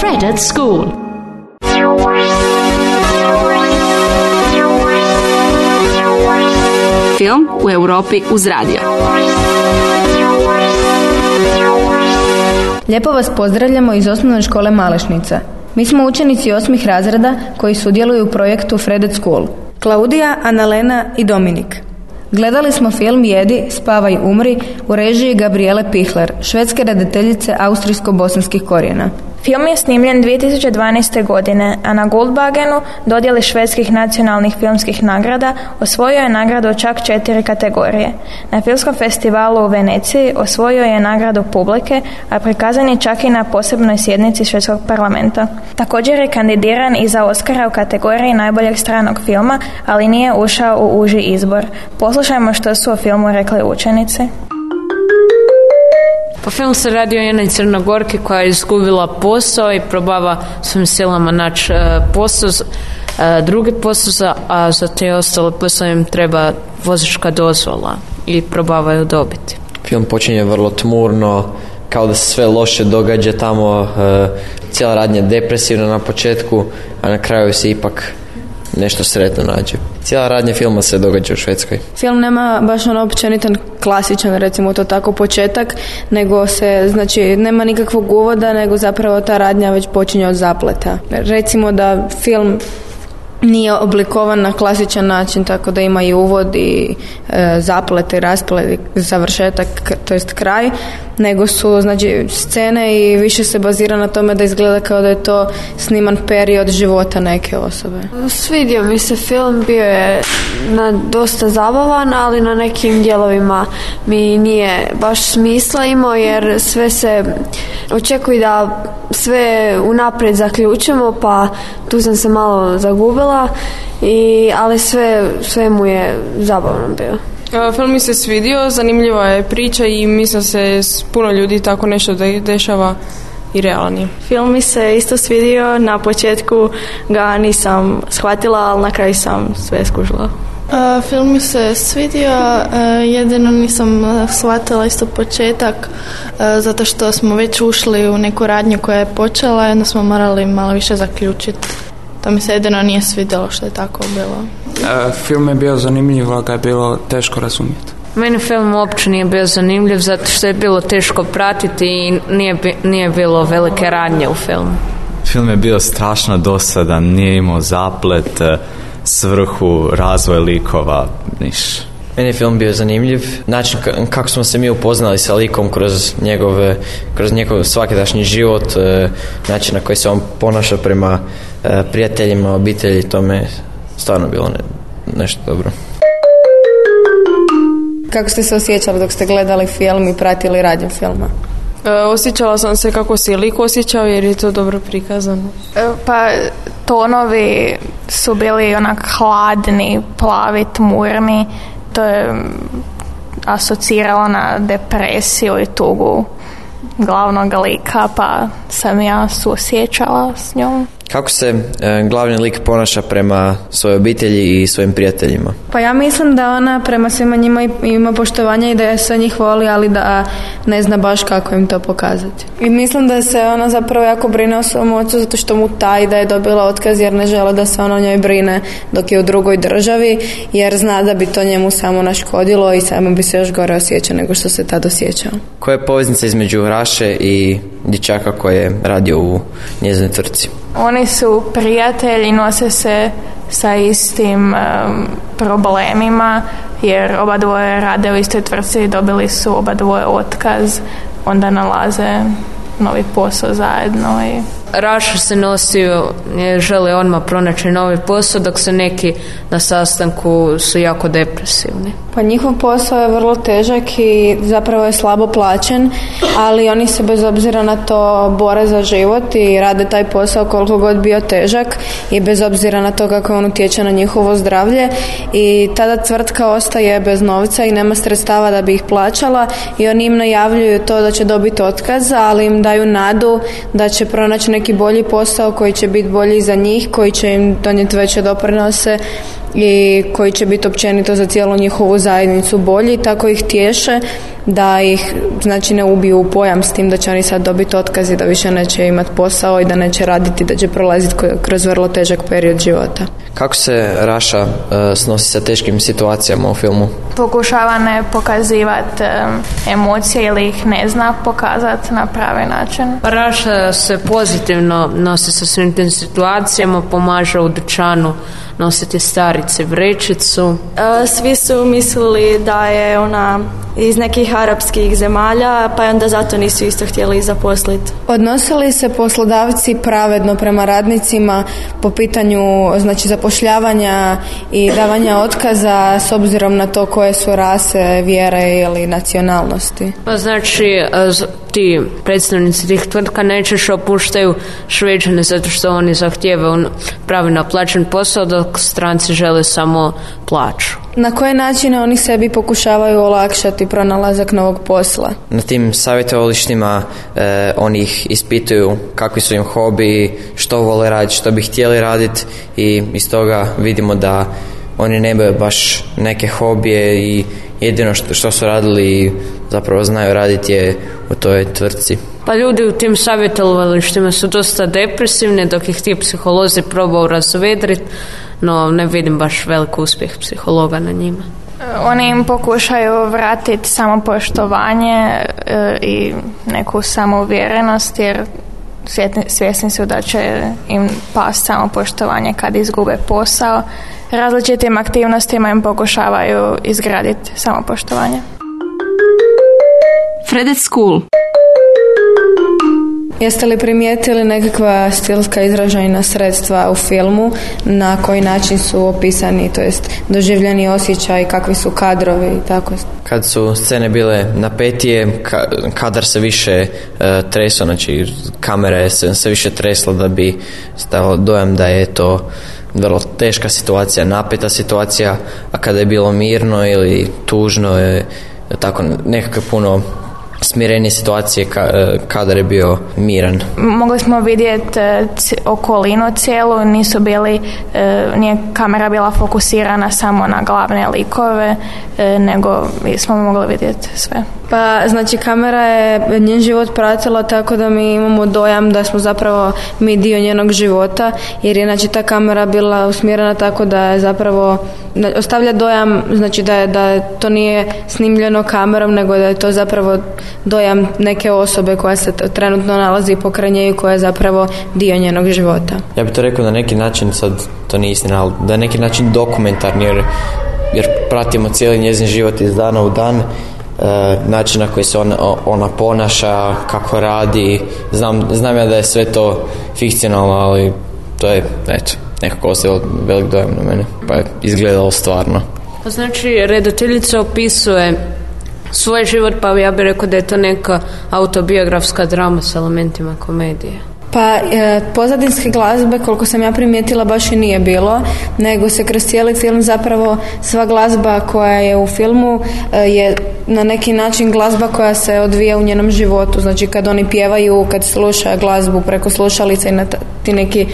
Fred at School. Film u Europi uz radio. Lijepo vas pozdravljamo iz osnovne škole Malešnica. Mi smo učenici osmih razreda koji sudjeluju u projektu Fred School. Klaudija, Analena i Dominik. Gledali smo film Jedi, spavaj, umri u režiji Gabriele Pihler, švedske redateljice austrijsko-bosanskih korijena. Film je snimljen 2012. godine, a na Goldbagenu dodjeli švedskih nacionalnih filmskih nagrada osvojio je nagradu čak četiri kategorije. Na filmskom festivalu u Veneciji osvojio je nagradu publike, a prikazan je čak i na posebnoj sjednici švedskog parlamenta. Također je kandidiran i za Oscara u kategoriji najboljeg stranog filma, ali nije ušao u uži izbor. Poslušajmo što su o filmu rekli učenici. Pa film se radi o jednoj crnogorki koja je izgubila posao i probava svojim silama naći e, posao, e, drugi posao, a za te ostale poslove im treba vozička dozvola i probavaju dobiti. Film počinje vrlo tmurno, kao da se sve loše događa tamo, e, cijela radnja je depresivna na početku, a na kraju se ipak nešto sretno nađe. Cijela radnja filma se događa u Švedskoj. Film nema baš ono općenitan klasičan, recimo to tako, početak, nego se, znači, nema nikakvog uvoda, nego zapravo ta radnja već počinje od zapleta. Recimo da film nije oblikovan na klasičan način tako da ima i uvod i e, zaplete i rasplet i završetak to jest kraj nego su znači scene i više se bazira na tome da izgleda kao da je to sniman period života neke osobe. Svidio mi se film, bio je na dosta zabavan, ali na nekim dijelovima mi nije baš smisla imao jer sve se očekuje da sve unaprijed zaključimo pa tu sam se malo zagubila i, ali sve, sve mu je zabavno bio. Film mi se svidio, zanimljiva je priča i mislim se s puno ljudi tako nešto dešava i realan je. Film mi se isto svidio, na početku ga nisam shvatila, ali na kraju sam sve skužila. film mi se svidio, jedino nisam shvatila isto početak zato što smo već ušli u neku radnju koja je počela i onda smo morali malo više zaključiti. To mi se jedino nije svidjelo što je tako bilo. E, film je bio zanimljiv, ali ga je bilo teško razumjeti. Meni film uopće nije bio zanimljiv zato što je bilo teško pratiti i nije, nije bilo velike radnje u filmu. Film je bio strašno dosadan, nije imao zaplet, e, svrhu, razvoj likova, niš. Meni je film bio zanimljiv. Način kako smo se mi upoznali sa likom kroz njegove, kroz njegov svakidašnji život, e, način na koji se on ponaša prema prijateljima, obitelji, to me stvarno bilo ne, nešto dobro. Kako ste se osjećali dok ste gledali film i pratili radnju filma? E, osjećala sam se kako se lik osjećao jer je to dobro prikazano. E, pa tonovi su bili onak hladni, plavi, tmurni. To je asociralo na depresiju i tugu glavnog lika, pa sam ja suosjećala s njom. Kako se e, glavni lik ponaša prema svojoj obitelji i svojim prijateljima? Pa ja mislim da ona prema svima njima ima poštovanja i da je sve njih voli, ali da ne zna baš kako im to pokazati. I mislim da se ona zapravo jako brine o svom ocu zato što mu taj da je dobila otkaz jer ne žele da se ona o njoj brine dok je u drugoj državi jer zna da bi to njemu samo naškodilo i samo bi se još gore osjećao nego što se tad osjećao. Koja je poveznica između Raše i dječaka koji je radio u njezinoj tvrtci? Oni su prijatelji, nose se sa istim problemima jer oba dvoje rade u istoj tvrtci i dobili su oba dvoje otkaz, onda nalaze novi posao zajedno i Raša se nosio, žele odmah pronaći novi posao, dok se neki na sastanku su jako depresivni. Pa njihov posao je vrlo težak i zapravo je slabo plaćen, ali oni se bez obzira na to bore za život i rade taj posao koliko god bio težak i bez obzira na to kako on utječe na njihovo zdravlje i tada tvrtka ostaje bez novca i nema sredstava da bi ih plaćala i oni im najavljuju to da će dobiti otkaz, ali im daju nadu da će pronaći bolji posao koji će biti bolji za njih, koji će im donijeti veće doprinose i koji će biti općenito za cijelu njihovu zajednicu bolji, tako ih tješe da ih znači ne ubiju u pojam s tim da će oni sad dobiti otkaz i da više neće imati posao i da neće raditi, da će prolaziti kroz vrlo težak period života. Kako se Raša e, snosi sa teškim situacijama u filmu? Pokušava ne pokazivati e, emocije ili ih ne zna pokazati na pravi način. Raša se pozitivno nosi sa svim tim situacijama, pomaže u dućanu nositi starice vrećicu. E, svi su mislili da je ona iz nekih arapskih zemalja, pa onda zato nisu isto htjeli zaposliti. Odnosili se poslodavci pravedno prema radnicima po pitanju znači zapošljavanja i davanja otkaza s obzirom na to koje su rase, vjere ili nacionalnosti? Pa znači ti predstavnici tih tvrtka najčešće opuštaju šveđane zato što oni zahtijevaju pravilno plaćen posao dok stranci žele samo plaću. Na koje načine oni sebi pokušavaju olakšati pronalazak novog posla? Na tim savjetovalištima e, oni ih ispituju kakvi su im hobi, što vole raditi, što bi htjeli raditi i iz toga vidimo da oni nemaju baš neke hobije i jedino što, što su radili i zapravo znaju raditi je u toj tvrtci. Pa ljudi u tim savjetovalištima su dosta depresivni dok ih ti psiholozi probaju razvedriti, no ne vidim baš velik uspjeh psihologa na njima. Oni im pokušaju vratiti samopoštovanje e, i neku samouvjerenost jer svjesni su da će im past samopoštovanje kad izgube posao. Različitim aktivnostima im pokušavaju izgraditi samopoštovanje. Fredet School Jeste li primijetili nekakva stilska izražajna sredstva u filmu na koji način su opisani, to jest doživljeni osjećaj, kakvi su kadrovi i tako? Kad su scene bile napetije, kadar se više uh, treso, znači kamera se, se više tresla da bi stavilo dojam da je to vrlo teška situacija, napeta situacija, a kada je bilo mirno ili tužno je tako nekako puno smirenije situacije ka, e, kada je bio miran. Mogli smo vidjeti e, okolinu cijelu, nisu bili, e, nije kamera bila fokusirana samo na glavne likove, nego smo mogli vidjeti sve. Pa znači kamera je njen život pratila tako da mi imamo dojam da smo zapravo mi dio njenog života jer je znači ta kamera bila usmjerena tako da je zapravo ostavlja dojam znači da je, da to nije snimljeno kamerom nego da je to zapravo dojam neke osobe koja se trenutno nalazi pokraj nje i koja je zapravo dio njenog života. Ja bih to rekao na neki način, sad to nije istina, ali da je neki način dokumentarni jer, jer pratimo cijeli njezin život iz dana u dan način na koji se ona, ona ponaša, kako radi. Znam, znam ja da je sve to fikcionalno, ali to je, eto, nekako ostavilo velik dojam na mene, pa je izgledalo stvarno. Pa znači, redateljica opisuje svoj život, pa ja bih rekao da je to neka autobiografska drama s elementima komedije. Pa e, pozadinske glazbe koliko sam ja primijetila baš i nije bilo nego se kroz cijeli film zapravo sva glazba koja je u filmu e, je na neki način glazba koja se odvija u njenom životu. Znači kad oni pjevaju kad sluša glazbu preko slušalica i na ti neki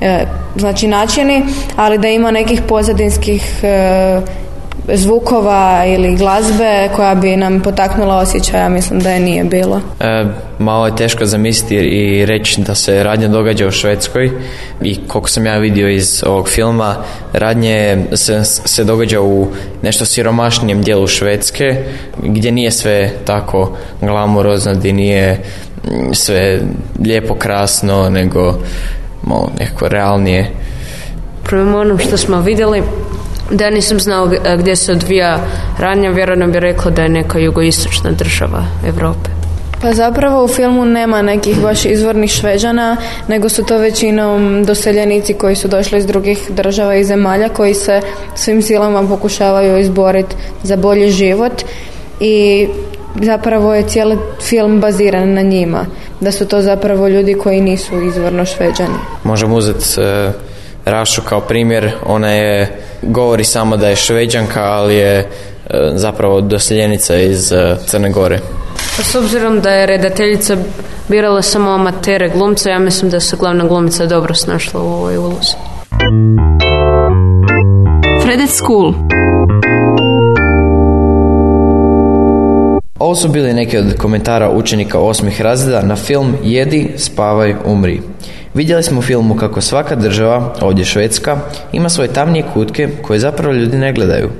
e, znači načini ali da ima nekih pozadinskih zvukova ili glazbe koja bi nam potaknula osjećaja, mislim da je nije bilo. E, malo je teško zamisliti i reći da se radnja događa u Švedskoj i koliko sam ja vidio iz ovog filma, radnje se, se događa u nešto siromašnijem dijelu Švedske gdje nije sve tako glamurozno, gdje nije mm, sve lijepo krasno, nego malo nekako realnije. Prema onom što smo vidjeli, da nisam znao gdje se odvija radnja, vjerojatno bi rekla da je neka jugoistočna država Europe. Pa zapravo u filmu nema nekih baš izvornih šveđana, nego su to većinom doseljenici koji su došli iz drugih država i zemalja koji se svim silama pokušavaju izboriti za bolji život i zapravo je cijeli film baziran na njima. Da su to zapravo ljudi koji nisu izvorno šveđani. Možemo uzeti e, Rašu kao primjer, ona je govori samo da je šveđanka, ali je e, zapravo doseljenica iz e, Crne Gore. Pa s obzirom da je redateljica birala samo amatere glumce, ja mislim da se glavna glumica dobro snašla u ovoj ulozi. Fredet School. Ovo su bili neki od komentara učenika osmih razreda na film Jedi, spavaj, umri. Vidjeli smo u filmu kako svaka država, ovdje Švedska, ima svoje tamnije kutke koje zapravo ljudi ne gledaju.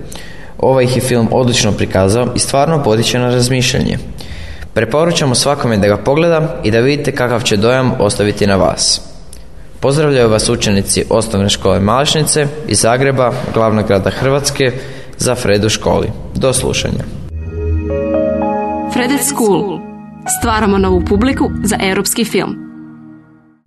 Ovaj ih je film odlično prikazao i stvarno potiče na razmišljanje. Preporučamo svakome da ga pogleda i da vidite kakav će dojam ostaviti na vas. Pozdravljaju vas učenici osnovne škole Malešnice iz Zagreba, glavnog grada Hrvatske, za Fredu školi. Do slušanja. Fredet School. Stvaramo novu publiku za europski film.